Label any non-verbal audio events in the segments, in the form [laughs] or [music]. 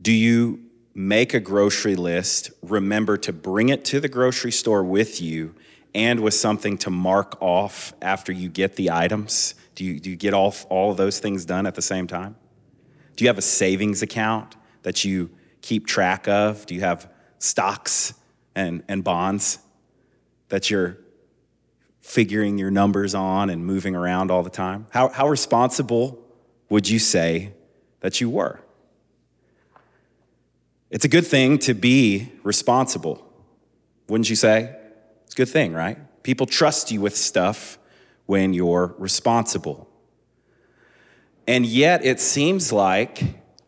Do you make a grocery list, remember to bring it to the grocery store with you and with something to mark off after you get the items? Do you, do you get all, all of those things done at the same time? Do you have a savings account that you keep track of? Do you have stocks and, and bonds that you're figuring your numbers on and moving around all the time? How, how responsible would you say that you were? It's a good thing to be responsible, wouldn't you say? It's a good thing, right? People trust you with stuff when you're responsible. And yet, it seems like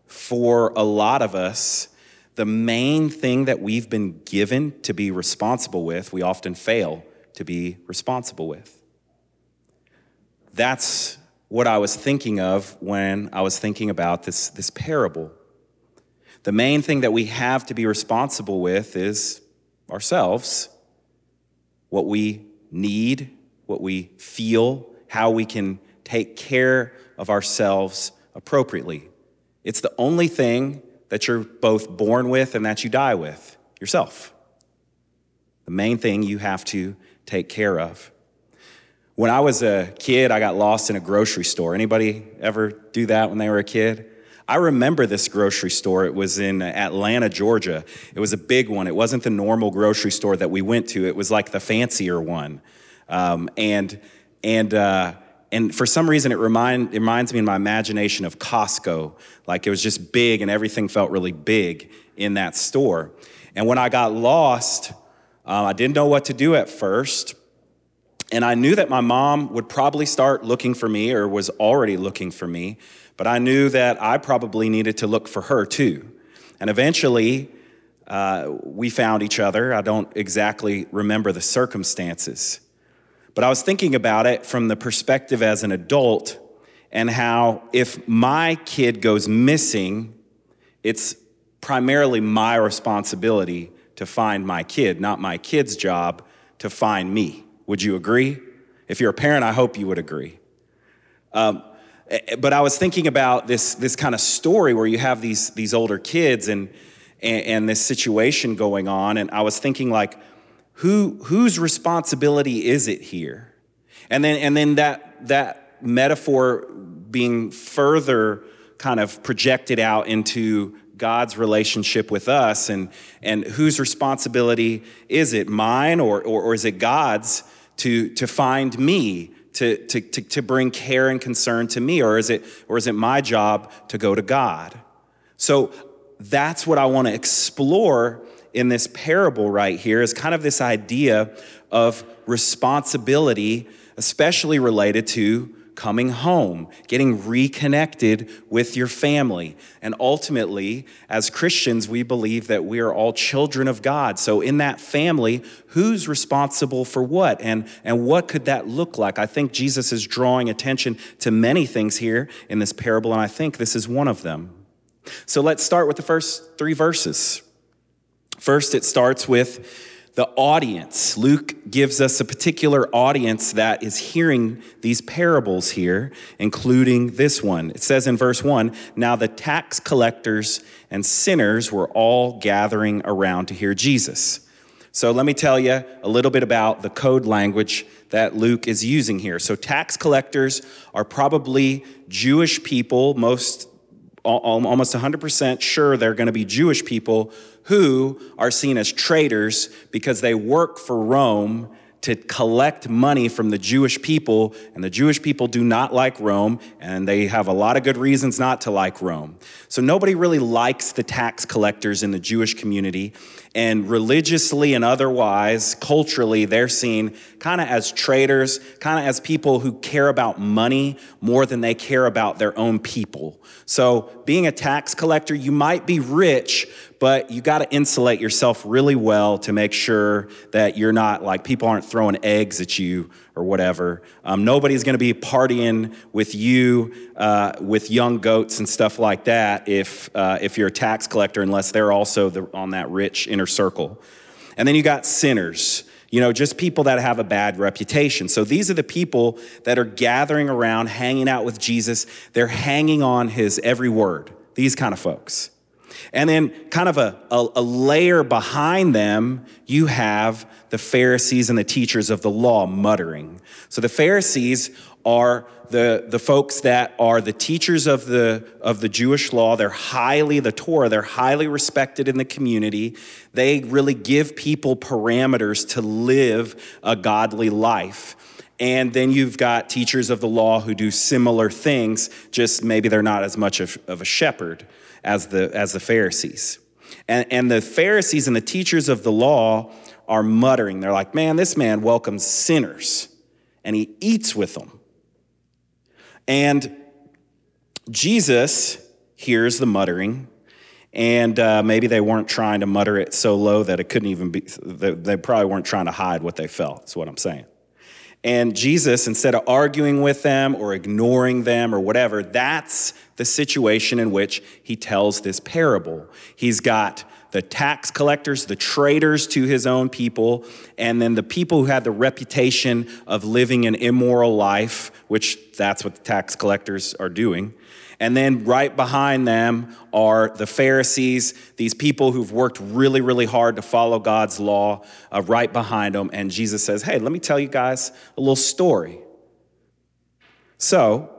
for a lot of us, the main thing that we've been given to be responsible with, we often fail to be responsible with. That's what I was thinking of when I was thinking about this, this parable. The main thing that we have to be responsible with is ourselves, what we need, what we feel, how we can take care of ourselves appropriately. It's the only thing that you're both born with and that you die with yourself. The main thing you have to take care of. When I was a kid, I got lost in a grocery store. Anybody ever do that when they were a kid? I remember this grocery store. It was in Atlanta, Georgia. It was a big one. It wasn't the normal grocery store that we went to. It was like the fancier one. Um, and and uh, and for some reason, it, remind, it reminds me in my imagination of Costco. Like it was just big and everything felt really big in that store. And when I got lost, uh, I didn't know what to do at first. And I knew that my mom would probably start looking for me or was already looking for me, but I knew that I probably needed to look for her too. And eventually, uh, we found each other. I don't exactly remember the circumstances. But I was thinking about it from the perspective as an adult and how if my kid goes missing, it's primarily my responsibility to find my kid, not my kid's job to find me. Would you agree? If you're a parent, I hope you would agree. Um, Eh, but I was thinking about this, this kind of story where you have these, these older kids and, and, and this situation going on, and I was thinking, like, who, whose responsibility is it here? And then, and then that, that metaphor being further kind of projected out into God's relationship with us and, and whose responsibility is it, mine or, or, or is it God's to, to find me, to, to, to, to bring care and concern to me, or is, it, or is it my job to go to God? So that's what I want to explore in this parable right here is kind of this idea of responsibility, especially related to coming home, getting reconnected with your family. And ultimately, as Christians, we believe that we are all children of God. So, in that family, who's responsible for what? And, and what could that look like? I think Jesus is drawing attention to many things here in this parable, and I think this is one of them. So, let's start with the first three verses. First, it starts with the audience. Luke gives us a particular audience that is hearing these parables here, including this one. It says in verse 1 Now the tax collectors and sinners were all gathering around to hear Jesus. So let me tell you a little bit about the code language that Luke is using here. So, tax collectors are probably Jewish people, most almost 100% sure they're going to be Jewish people who are seen as traitors because they work for Rome to collect money from the Jewish people, and the Jewish people do not like Rome, and they have a lot of good reasons not to like Rome. So nobody really likes the tax collectors in the Jewish community, and religiously and otherwise, culturally, they're seen kind of as traitors, kind of as people who care about money more than they care about their own people. So being a tax collector, you might be rich, but you got to insulate yourself really well to make sure that you're not like people aren't throwing eggs at you or whatever. Um, nobody's going to be partying with you uh, with young goats and stuff like that if uh, if you're a tax collector, unless they're also the, on that rich inner circle. And then you got sinners. You know, just people that have a bad reputation. So these are the people that are gathering around, hanging out with Jesus. They're hanging on his every word. These kind of folks. And then, kind of a, a, a, layer behind them, you have the Pharisees and the teachers of the law muttering. So the Pharisees are the, the folks that are the teachers of the, of the Jewish law. They're highly, the Torah, they're highly respected in the community. They really give people parameters to live a godly life. And then you've got teachers of the law who do similar things, just maybe they're not as much of, of a shepherd as the, as the Pharisees. And, and the Pharisees and the teachers of the law are muttering. They're like, man, this man welcomes sinners and he eats with them. And Jesus hears the muttering, and uh, maybe they weren't trying to mutter it so low that it couldn't even be, they probably weren't trying to hide what they felt, is what I'm saying. And Jesus, instead of arguing with them or ignoring them or whatever, that's the situation in which he tells this parable. He's got the tax collectors, the traitors to his own people, and then the people who had the reputation of living an immoral life, which that's what the tax collectors are doing. And then right behind them are the Pharisees, these people who've worked really, really hard to follow God's law, uh, right behind them. And Jesus says, Hey, let me tell you guys a little story. So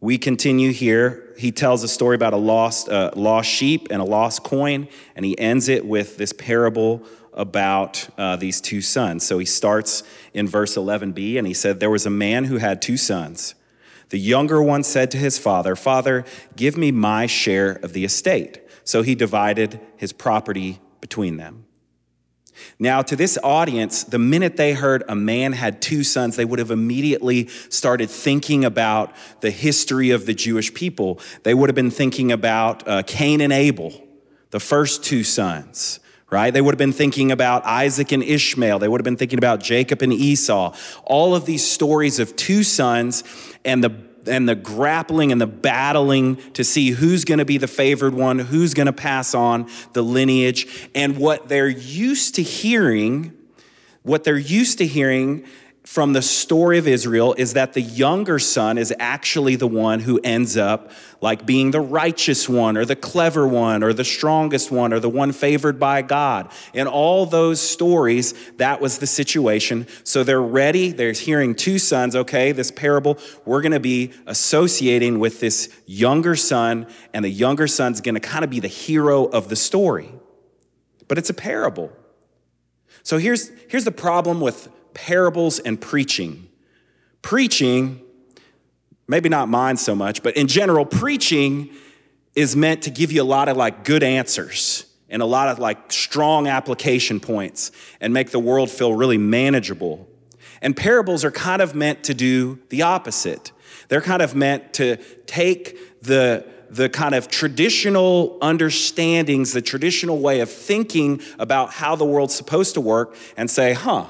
we continue here. He tells a story about a lost, uh, lost sheep and a lost coin, and he ends it with this parable about uh, these two sons. So he starts in verse 11b, and he said, There was a man who had two sons. The younger one said to his father, Father, give me my share of the estate. So he divided his property between them. Now, to this audience, the minute they heard a man had two sons, they would have immediately started thinking about the history of the Jewish people. They would have been thinking about uh, Cain and Abel, the first two sons right? They would have been thinking about Isaac and Ishmael. They would have been thinking about Jacob and Esau. All of these stories of two sons and the and the grappling and the battling to see who's going to be the favored one, who's going to pass on the lineage, and what they're used to hearing, what they're used to hearing from the story of Israel is that the younger son is actually the one who ends up like being the righteous one or the clever one or the strongest one or the one favored by God. In all those stories, that was the situation. So they're ready. They're hearing two sons. Okay, this parable, we're going to be associating with this younger son, and the younger son's going to kind of be the hero of the story. But it's a parable. So here's, here's the problem with parables and preaching. Preaching, maybe not mine so much, but in general, preaching is meant to give you a lot of like good answers and a lot of like strong application points and make the world feel really manageable. And parables are kind of meant to do the opposite. They're kind of meant to take the the kind of traditional understandings, the traditional way of thinking about how the world's supposed to work, and say, huh,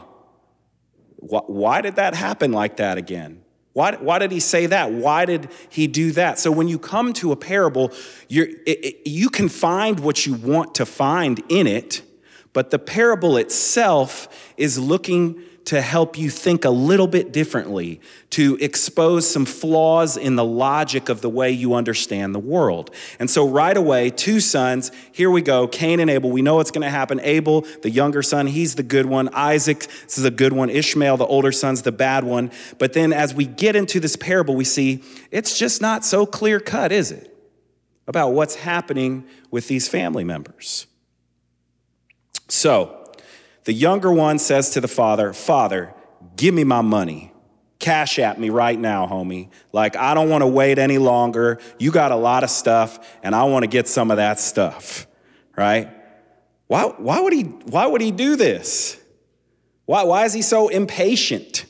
why did that happen like that again? Why, why did he say that? Why did he do that? So when you come to a parable, you you can find what you want to find in it, but the parable itself is looking to help you think a little bit differently, to expose some flaws in the logic of the way you understand the world. And so, right away, two sons, here we go Cain and Abel. We know what's going to happen. Abel, the younger son, he's the good one. Isaac, this is a good one. Ishmael, the older son's the bad one. But then, as we get into this parable, we see it's just not so clear cut, is it? About what's happening with these family members. So, the younger one says to the father, Father, give me my money. Cash at me right now, homie. Like, I don't want to wait any longer. You got a lot of stuff, and I want to get some of that stuff, right? Why, why, would, he, why would he do this? Why, why is he so impatient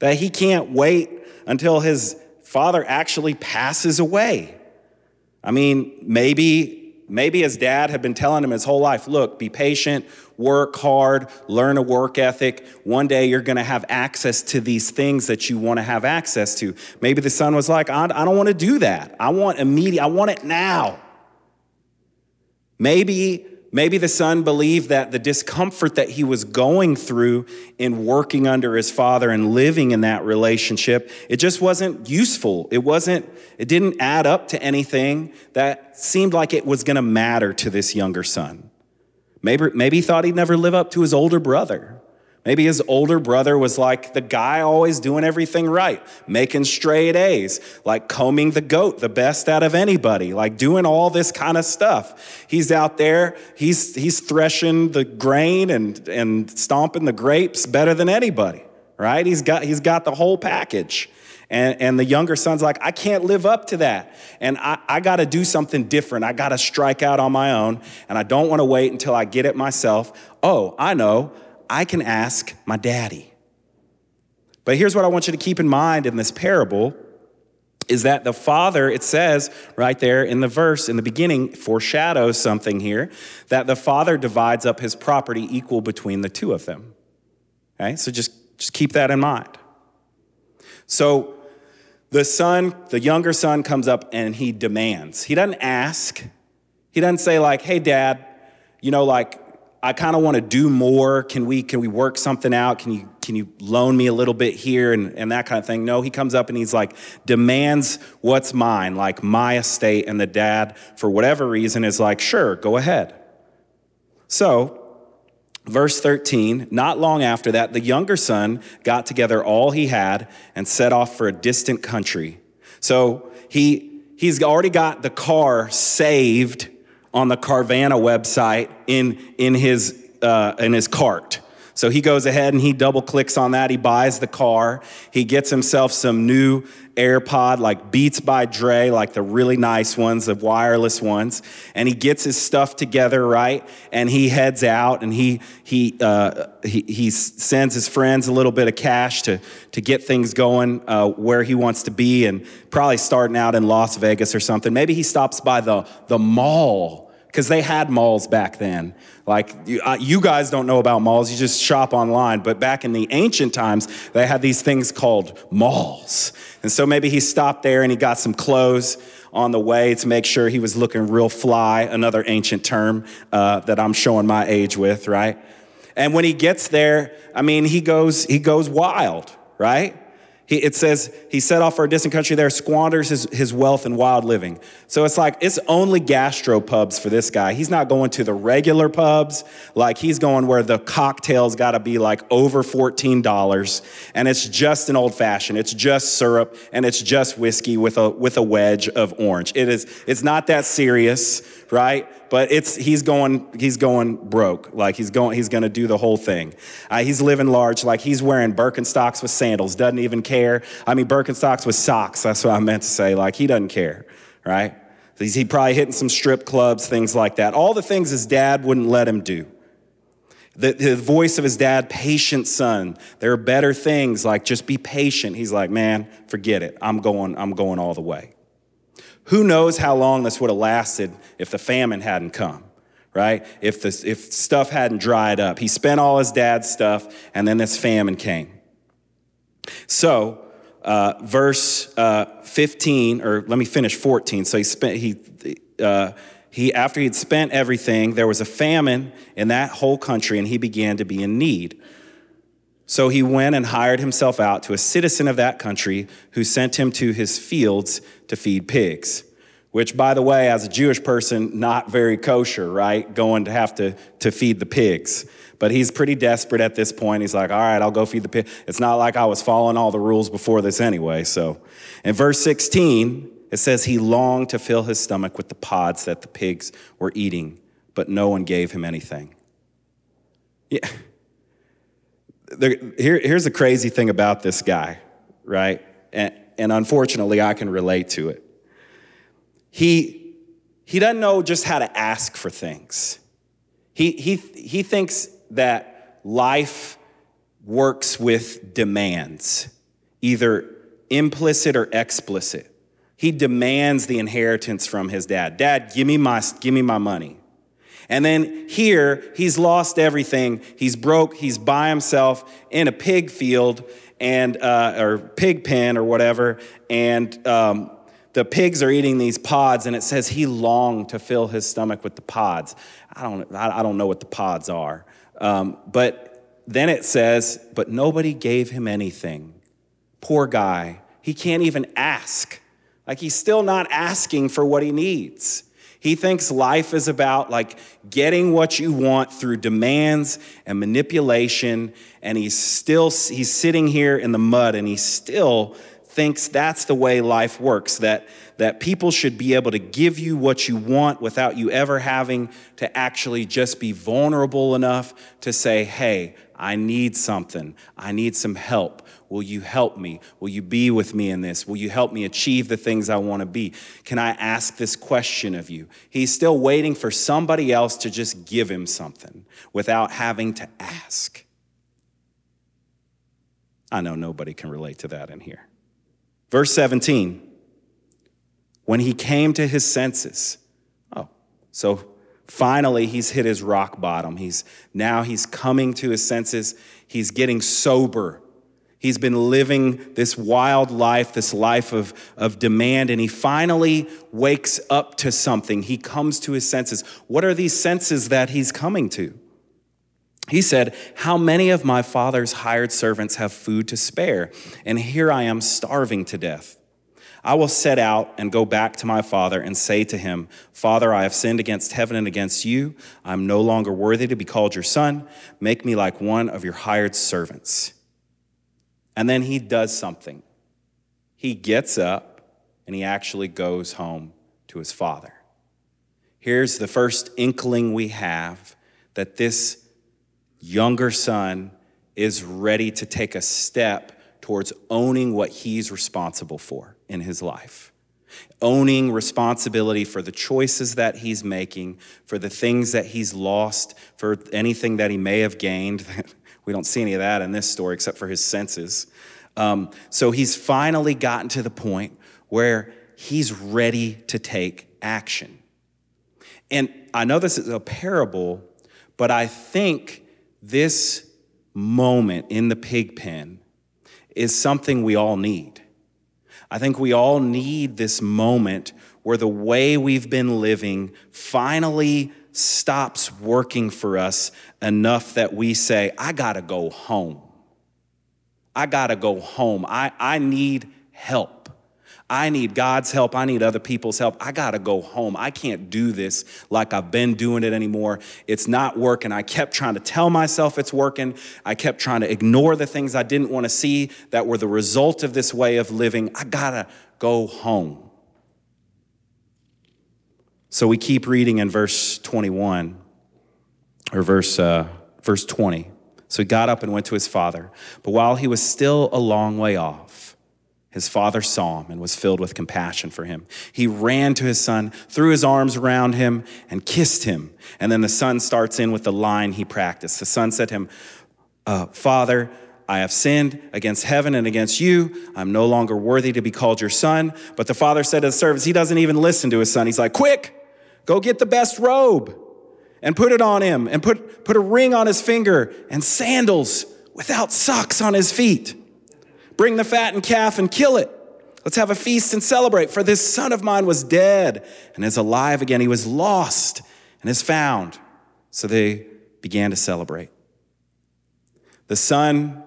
that he can't wait until his father actually passes away? I mean, maybe Maybe his dad had been telling him his whole life look, be patient, work hard, learn a work ethic. One day you're going to have access to these things that you want to have access to. Maybe the son was like, I, I don't want to do that. I want immediate, I want it now. Maybe, Maybe the son believed that the discomfort that he was going through in working under his father and living in that relationship, it just wasn't useful. It wasn't, it didn't add up to anything that seemed like it was going to matter to this younger son. Maybe, maybe he thought he'd never live up to his older brother. Maybe his older brother was like the guy always doing everything right, making straight A's, like combing the goat the best out of anybody, like doing all this kind of stuff. He's out there, he's, he's threshing the grain and, and stomping the grapes better than anybody, right? He's got, he's got the whole package. And, and the younger son's like, I can't live up to that. And I, I got to do something different. I got to strike out on my own. And I don't want to wait until I get it myself. Oh, I know. I can ask my daddy. But here's what I want you to keep in mind in this parable is that the father, it says right there in the verse in the beginning, foreshadows something here that the father divides up his property equal between the two of them. Okay, so just, just keep that in mind. So the son, the younger son, comes up and he demands. He doesn't ask, he doesn't say, like, hey, dad, you know, like, I kind of want to do more. Can we can we work something out? Can you can you loan me a little bit here and, and that kind of thing? No, he comes up and he's like, demands what's mine, like my estate, and the dad, for whatever reason, is like, sure, go ahead. So Verse 13, not long after that, the younger son got together all he had and set off for a distant country. So he, he's already got the car saved on the Carvana website in, in, his, uh, in his cart. So he goes ahead and he double clicks on that. He buys the car. He gets himself some new AirPod, like Beats by Dre, like the really nice ones, the wireless ones. And he gets his stuff together, right? And he heads out and he, he, uh, he, he sends his friends a little bit of cash to, to get things going uh, where he wants to be and probably starting out in Las Vegas or something. Maybe he stops by the, the mall because they had malls back then. Like, you, uh, you, guys don't know about malls, you just shop online. But back in the ancient times, they had these things called malls. And so maybe he stopped there and he got some clothes on the way to make sure he was looking real fly, another ancient term uh, that I'm showing my age with, right? And when he gets there, I mean, he goes, he goes wild, right? He, it says he set off for a distant country there, squanders his, his wealth in wild living. So it's like it's only gastro pubs for this guy. He's not going to the regular pubs. Like he's going where the cocktails got to be like over $14 and it's just an old fashioned. It's just syrup and it's just whiskey with a, with a wedge of orange. It is, it's not that serious, right? But it's he's going he's going broke. Like he's going he's going to do the whole thing. Uh, he's living large. Like he's wearing Birkenstocks with sandals. Doesn't even care. I mean Birkenstocks with socks. That's what I meant to say. Like he doesn't care, right? He's he probably hitting some strip clubs, things like that. All the things his dad wouldn't let him do. The, the, voice of his dad, patient son. There are better things like just be patient. He's like, man, forget it. I'm going, I'm going all the way. Who knows how long this would have lasted if the famine hadn't come, right? If, this, if stuff hadn't dried up. He spent all his dad's stuff, and then this famine came. So, uh, verse uh, 15, or let me finish 14. So he spent, he, uh, he, after he'd spent everything, there was a famine in that whole country, and he began to be in need. So he went and hired himself out to a citizen of that country who sent him to his fields to feed pigs. Which, by the way, as a Jewish person, not very kosher, right? Going to have to, to feed the pigs. But he's pretty desperate at this point. He's like, all right, I'll go feed the pig. It's not like I was following all the rules before this anyway. So in verse 16, it says he longed to fill his stomach with the pods that the pigs were eating, but no one gave him anything. Yeah here, here's the crazy thing about this guy, right? And, and unfortunately, I can relate to it. He, he doesn't know just how to ask for things. He, he, he thinks that life works with demands, either implicit or explicit. He demands the inheritance from his dad. Dad, give me my, give me my money. And then here, he's lost everything. He's broke. He's by himself in a pig field and uh, or pig pen or whatever. And um, the pigs are eating these pods, and it says he longed to fill his stomach with the pods. I don't, I don't know what the pods are. Um, but then it says, but nobody gave him anything. Poor guy. He can't even ask. Like he's still not asking for what he needs. He thinks life is about like getting what you want through demands and manipulation. And he's still, he's sitting here in the mud and he still thinks that's the way life works, that, that people should be able to give you what you want without you ever having to actually just be vulnerable enough to say, hey, I need something. I need some help. Will you help me? Will you be with me in this? Will you help me achieve the things I want to be? Can I ask this question of you? He's still waiting for somebody else to just give him something without having to ask. I know nobody can relate to that in here. Verse 17, when he came to his senses. Oh, so finally he's hit his rock bottom. He's now he's coming to his senses. He's getting sober. He's been living this wild life, this life of, of demand, and he finally wakes up to something. He comes to his senses. What are these senses that he's coming to? He said, How many of my father's hired servants have food to spare? And here I am starving to death. I will set out and go back to my father and say to him, Father, I have sinned against heaven and against you. I'm no longer worthy to be called your son. Make me like one of your hired servants. And then he does something. He gets up and he actually goes home to his father. Here's the first inkling we have that this younger son is ready to take a step towards owning what he's responsible for in his life. Owning responsibility for the choices that he's making, for the things that he's lost, for anything that he may have gained. [laughs] we don't see any of that in this story except for his senses. Um, so he's finally gotten to the point where he's ready to take action. And I know this is a parable, but I think this moment in the pig pen is something we all need. I think we all need this moment where the way we've been living finally stops working for us enough that we say, I gotta go home. I gotta go home. I, I need help. I need God's help. I need other people's help. I got to go home. I can't do this like I've been doing it anymore. It's not working. I kept trying to tell myself it's working. I kept trying to ignore the things I didn't want to see that were the result of this way of living. I got to go home. So we keep reading in verse 21 or verse, uh, verse 20. So he got up and went to his father. But while he was still a long way off, his father saw him and was filled with compassion for him. He ran to his son, threw his arms around him, and kissed him. And then the son starts in with the line he practiced. The son said to him, uh, Father, I have sinned against heaven and against you. I'm no longer worthy to be called your son. But the father said to the servants, he doesn't even listen to his son. He's like, Quick, go get the best robe and put it on him, and put, put a ring on his finger and sandals without socks on his feet. Bring the fattened calf and kill it. Let's have a feast and celebrate. For this son of mine was dead and is alive again. He was lost and is found. So they began to celebrate. The son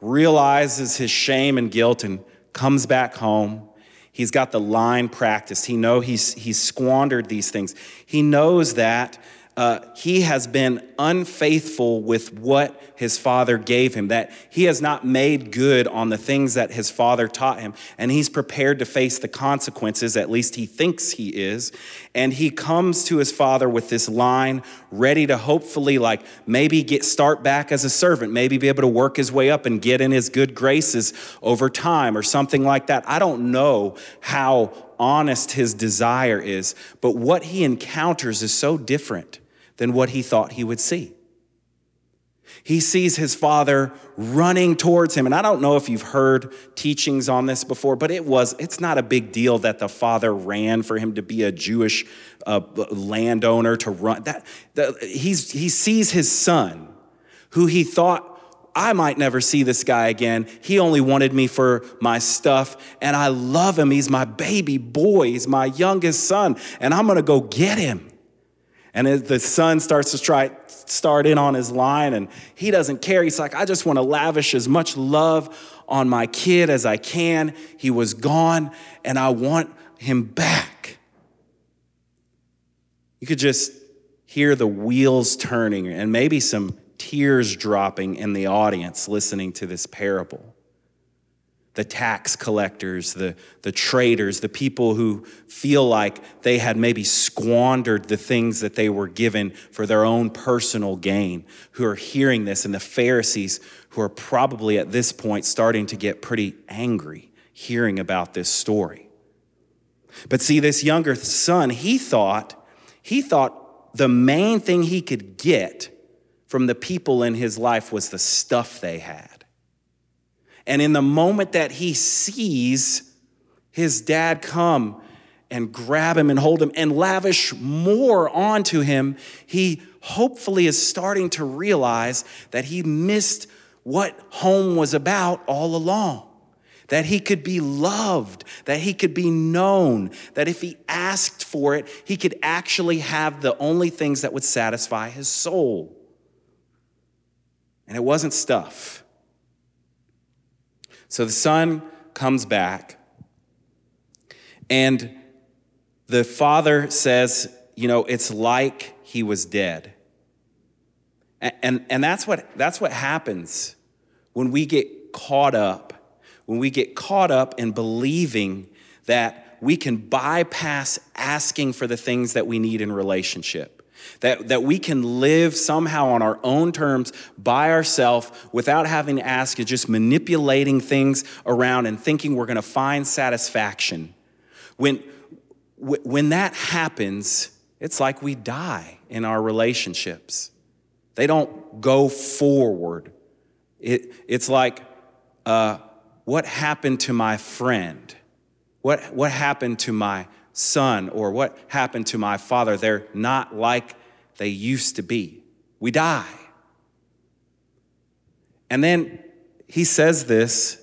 realizes his shame and guilt and comes back home. He's got the line practiced. He knows he's, he's squandered these things. He knows that uh, he has been unfaithful with what his father gave him, that he has not made good on the things that his father taught him, and he's prepared to face the consequences, at least he thinks he is. And he comes to his father with this line, ready to hopefully, like, maybe get start back as a servant, maybe be able to work his way up and get in his good graces over time or something like that. I don't know how honest his desire is, but what he encounters is so different than what he thought he would see. He sees his father running towards him. And I don't know if you've heard teachings on this before, but it was, it's not a big deal that the father ran for him to be a Jewish uh, landowner to run. That, the, he's, he sees his son, who he thought I might never see this guy again. He only wanted me for my stuff, and I love him. He's my baby boy, he's my youngest son, and I'm gonna go get him. And the son starts to try, start in on his line, and he doesn't care. He's like, I just wanna lavish as much love on my kid as I can. He was gone, and I want him back. You could just hear the wheels turning and maybe some tears dropping in the audience listening to this parable. The tax collectors, the, the traitors, the people who feel like they had maybe squandered the things that they were given for their own personal gain, who are hearing this, and the Pharisees who are probably at this point starting to get pretty angry hearing about this story. But see, this younger son, he thought, he thought the main thing he could get from the people in his life was the stuff they had. And in the moment that he sees his dad come and grab him and hold him and lavish more onto him, he hopefully is starting to realize that he missed what home was about all along that he could be loved, that he could be known, that if he asked for it, he could actually have the only things that would satisfy his soul. And it wasn't stuff. So the son comes back, and the father says, You know, it's like he was dead. And, and, and that's, what, that's what happens when we get caught up when we get caught up in believing that we can bypass asking for the things that we need in relationship. That, that we can live somehow on our own terms by ourselves without having to ask, just manipulating things around and thinking we're going to find satisfaction. When, when that happens, it's like we die in our relationships. They don't go forward. It, it's like uh, what happened to my friend? What, what happened to my son? Or what happened to my father? They're not like they used to be. We die. And then he says this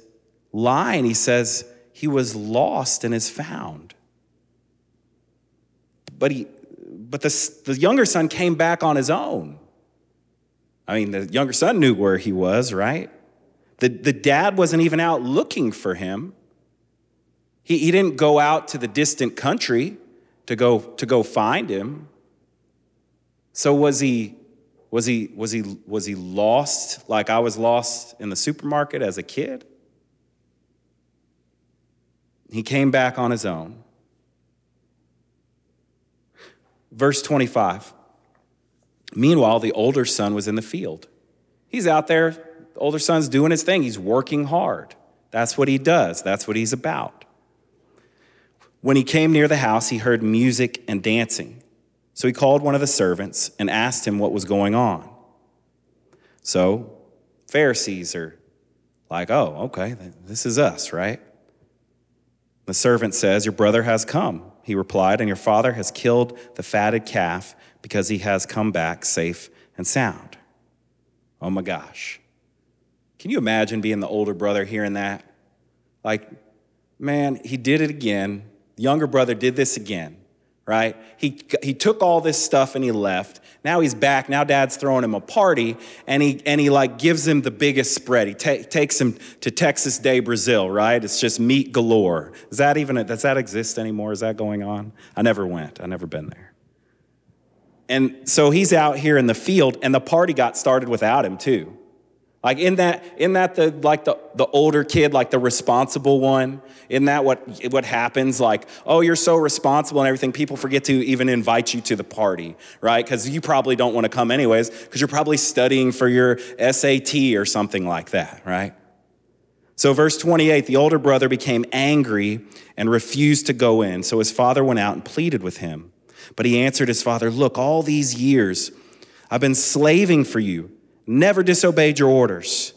line he says, He was lost and is found. But, he, but the, the younger son came back on his own. I mean, the younger son knew where he was, right? The, the dad wasn't even out looking for him. He, he didn't go out to the distant country to go, to go find him. So was he, was, he, was, he, was he lost like I was lost in the supermarket as a kid? He came back on his own. Verse 25. Meanwhile, the older son was in the field. He's out there the older son's doing his thing, he's working hard. That's what he does, that's what he's about. When he came near the house, he heard music and dancing. So he called one of the servants and asked him what was going on. So, Pharisees are like, oh, okay, this is us, right? The servant says, Your brother has come, he replied, and your father has killed the fatted calf because he has come back safe and sound. Oh my gosh. Can you imagine being the older brother hearing that? Like, man, he did it again. The younger brother did this again, right? He, he took all this stuff and he left. Now he's back. Now dad's throwing him a party and he, and he like gives him the biggest spread. He ta- takes him to Texas de Brazil, right? It's just meat galore. Is that even, a, does that exist anymore? Is that going on? I never went. I never been there. And so he's out here in the field and the party got started without him too. Like in that, in that the like the, the older kid, like the responsible one, in that what what happens? Like, oh, you're so responsible and everything, people forget to even invite you to the party, right? Because you probably don't want to come anyways, because you're probably studying for your SAT or something like that, right? So, verse 28 the older brother became angry and refused to go in. So his father went out and pleaded with him. But he answered his father, Look, all these years I've been slaving for you never disobeyed your orders.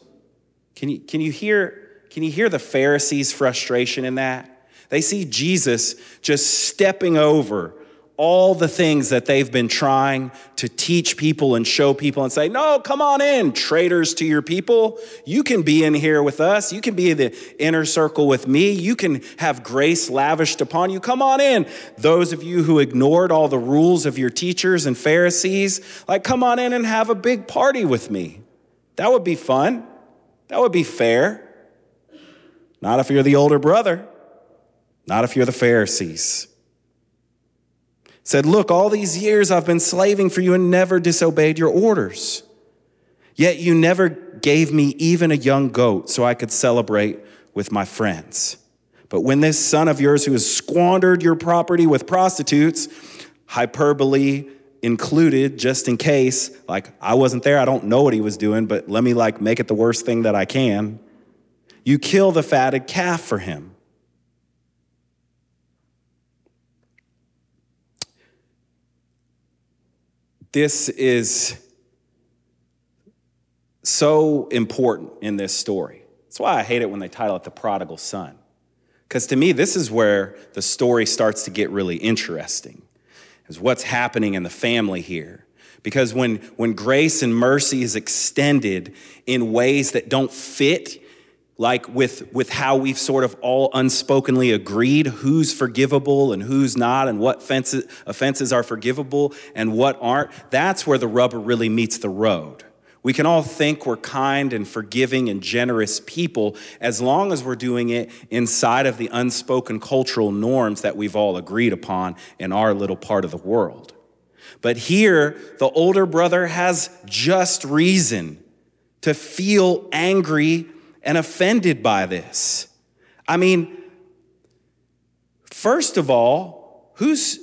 Can you, can you, hear, can you hear the Pharisees' frustration in that? They see Jesus just stepping over all the things that they've been trying to teach people and show people and say, no, come on in, traitors to your people. You can be in here with us. You can be in the inner circle with me. You can have grace lavished upon you. Come on in. Those of you who ignored all the rules of your teachers and Pharisees, like, come on in and have a big party with me. That would be fun. That would be fair. Not if you're the older brother, not if you're the Pharisees said, Look, all these years I've been slaving for you and never disobeyed your orders. Yet you never gave me even a young goat so I could celebrate with my friends. But when this son of yours who has squandered your property with prostitutes, hyperbole included just in case, like I wasn't there, I don't know what he was doing, but let me like make it the worst thing that I can. You kill the fatted calf for him. This is so important in this story. That's why I hate it when they title it The Prodigal Son. Because to me, this is where the story starts to get really interesting, is what's happening in the family here. Because when, when grace and mercy is extended in ways that don't fit like with, with how we've sort of all unspokenly agreed who's forgivable and who's not, and what offenses, offenses are forgivable and what aren't, that's where the rubber really meets the road. We can all think we're kind and forgiving and generous people as long as we're doing it inside of the unspoken cultural norms that we've all agreed upon in our little part of the world. But here, the older brother has just reason to feel angry and offended by this. I mean, first of all, whose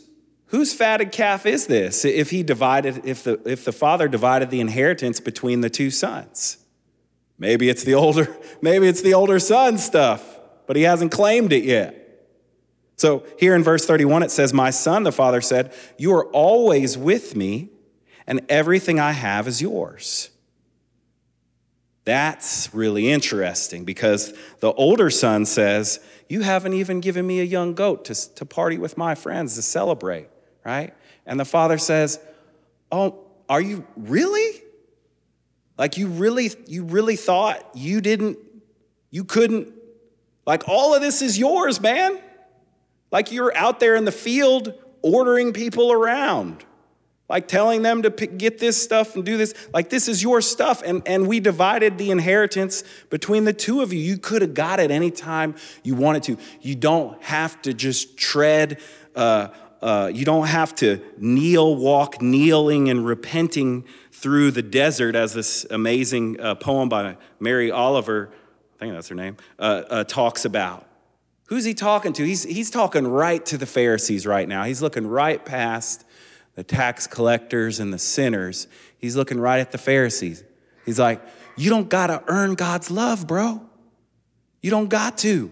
whose fatted calf is this if he divided if the if the father divided the inheritance between the two sons? Maybe it's the older [laughs] maybe it's the older son stuff, but he hasn't claimed it yet. So here in verse 31 it says, "My son," the father said, "you are always with me, and everything I have is yours." That's really interesting because the older son says, You haven't even given me a young goat to, to party with my friends to celebrate, right? And the father says, Oh, are you really? Like you really, you really thought you didn't, you couldn't, like all of this is yours, man. Like you're out there in the field ordering people around like telling them to get this stuff and do this. Like, this is your stuff. And, and we divided the inheritance between the two of you. You could have got it anytime you wanted to. You don't have to just tread, uh, uh, you don't have to kneel, walk kneeling and repenting through the desert, as this amazing uh, poem by Mary Oliver, I think that's her name, uh, uh, talks about. Who's he talking to? He's, he's talking right to the Pharisees right now. He's looking right past the tax collectors and the sinners. He's looking right at the Pharisees. He's like, You don't got to earn God's love, bro. You don't got to.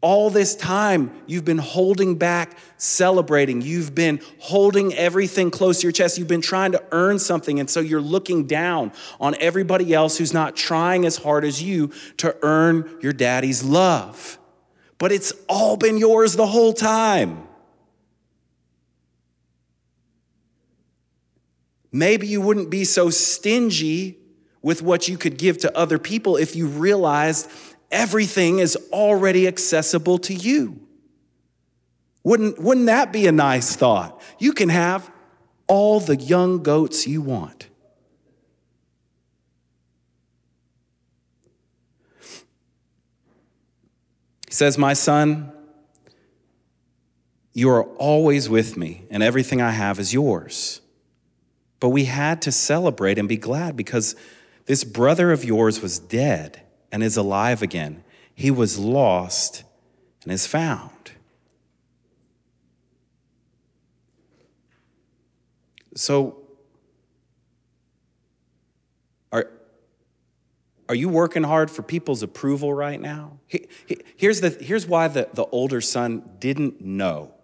All this time, you've been holding back, celebrating. You've been holding everything close to your chest. You've been trying to earn something. And so you're looking down on everybody else who's not trying as hard as you to earn your daddy's love. But it's all been yours the whole time. Maybe you wouldn't be so stingy with what you could give to other people if you realized everything is already accessible to you. Wouldn't, wouldn't that be a nice thought? You can have all the young goats you want. He says, My son, you are always with me, and everything I have is yours. But we had to celebrate and be glad because this brother of yours was dead and is alive again. He was lost and is found. So, are, are you working hard for people's approval right now? Here's, the, here's why the, the older son didn't know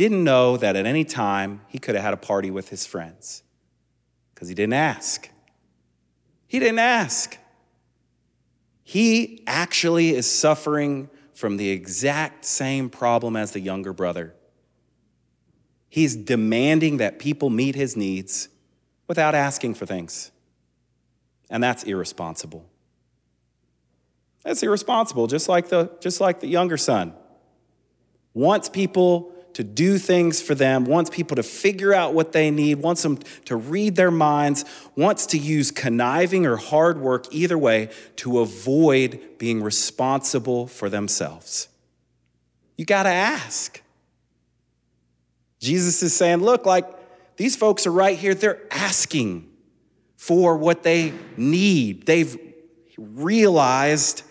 didn't know that at any time he could have had a party with his friends because he didn't ask. He didn't ask. He actually is suffering from the exact same problem as the younger brother. He's demanding that people meet his needs without asking for things. And that's irresponsible. That's irresponsible, just like the, just like the younger son. Wants people to do things for them, wants people to figure out what they need, wants them to read their minds, wants to use conniving or hard work, either way, to avoid being responsible for themselves. You got to ask. Jesus is saying, look, like these folks are right here, they're asking for what they need. They've realized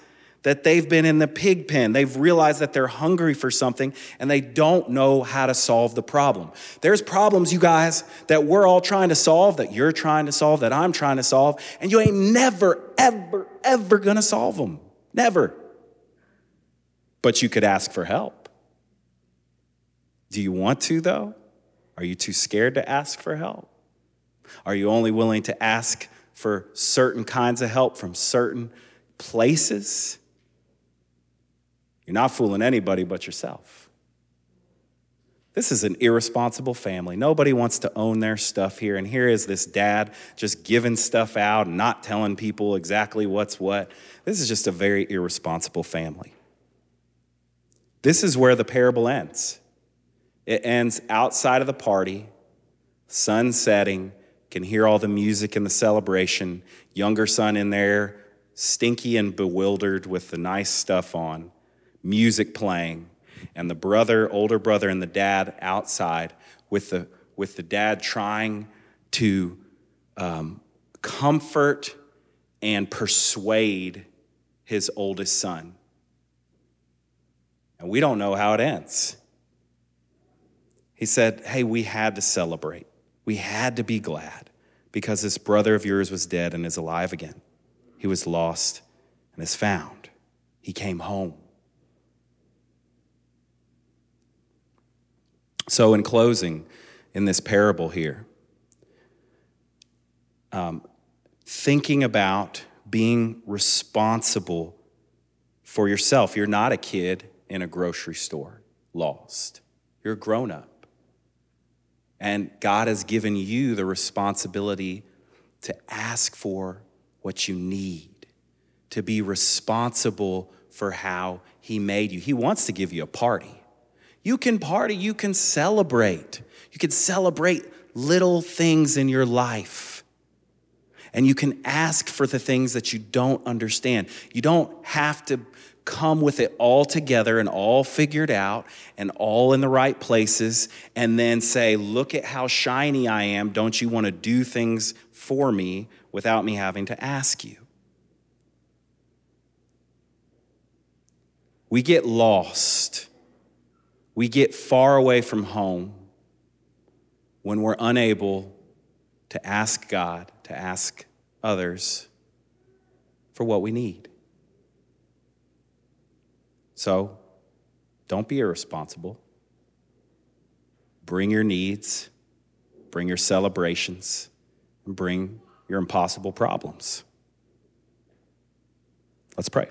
that they've been in the pig pen. They've realized that they're hungry for something and they don't know how to solve the problem. There's problems, you guys, that we're all trying to solve, that you're trying to solve, that I'm trying to solve, and you ain't never, ever, ever gonna solve them. Never. But you could ask for help. Do you want to, though? Are you too scared to ask for help? Are you only willing to ask for certain kinds of help from certain places? You're not fooling anybody but yourself. This is an irresponsible family. Nobody wants to own their stuff here. And here is this dad just giving stuff out not telling people exactly what's what. This is just a very irresponsible family. This is where the parable ends. It ends outside of the party, sun setting, can hear all the music and the celebration, younger son in there, stinky and bewildered with the nice stuff on music playing, and the brother, older brother, and the dad outside with the, with the dad trying to um, comfort and persuade his oldest son. And we don't know how it ends. He said, Hey, we had to celebrate. We had to be glad because this brother of yours was dead and is alive again. He was lost and is found. He came home. So, in closing, in this parable here, um, thinking about being responsible for yourself. You're not a kid in a grocery store lost, you're grown up. And God has given you the responsibility to ask for what you need, to be responsible for how He made you. He wants to give you a party. You can party, you can celebrate. You can celebrate little things in your life. And you can ask for the things that you don't understand. You don't have to come with it all together and all figured out and all in the right places and then say, Look at how shiny I am. Don't you want to do things for me without me having to ask you? We get lost we get far away from home when we're unable to ask God, to ask others for what we need. So, don't be irresponsible. Bring your needs, bring your celebrations, and bring your impossible problems. Let's pray.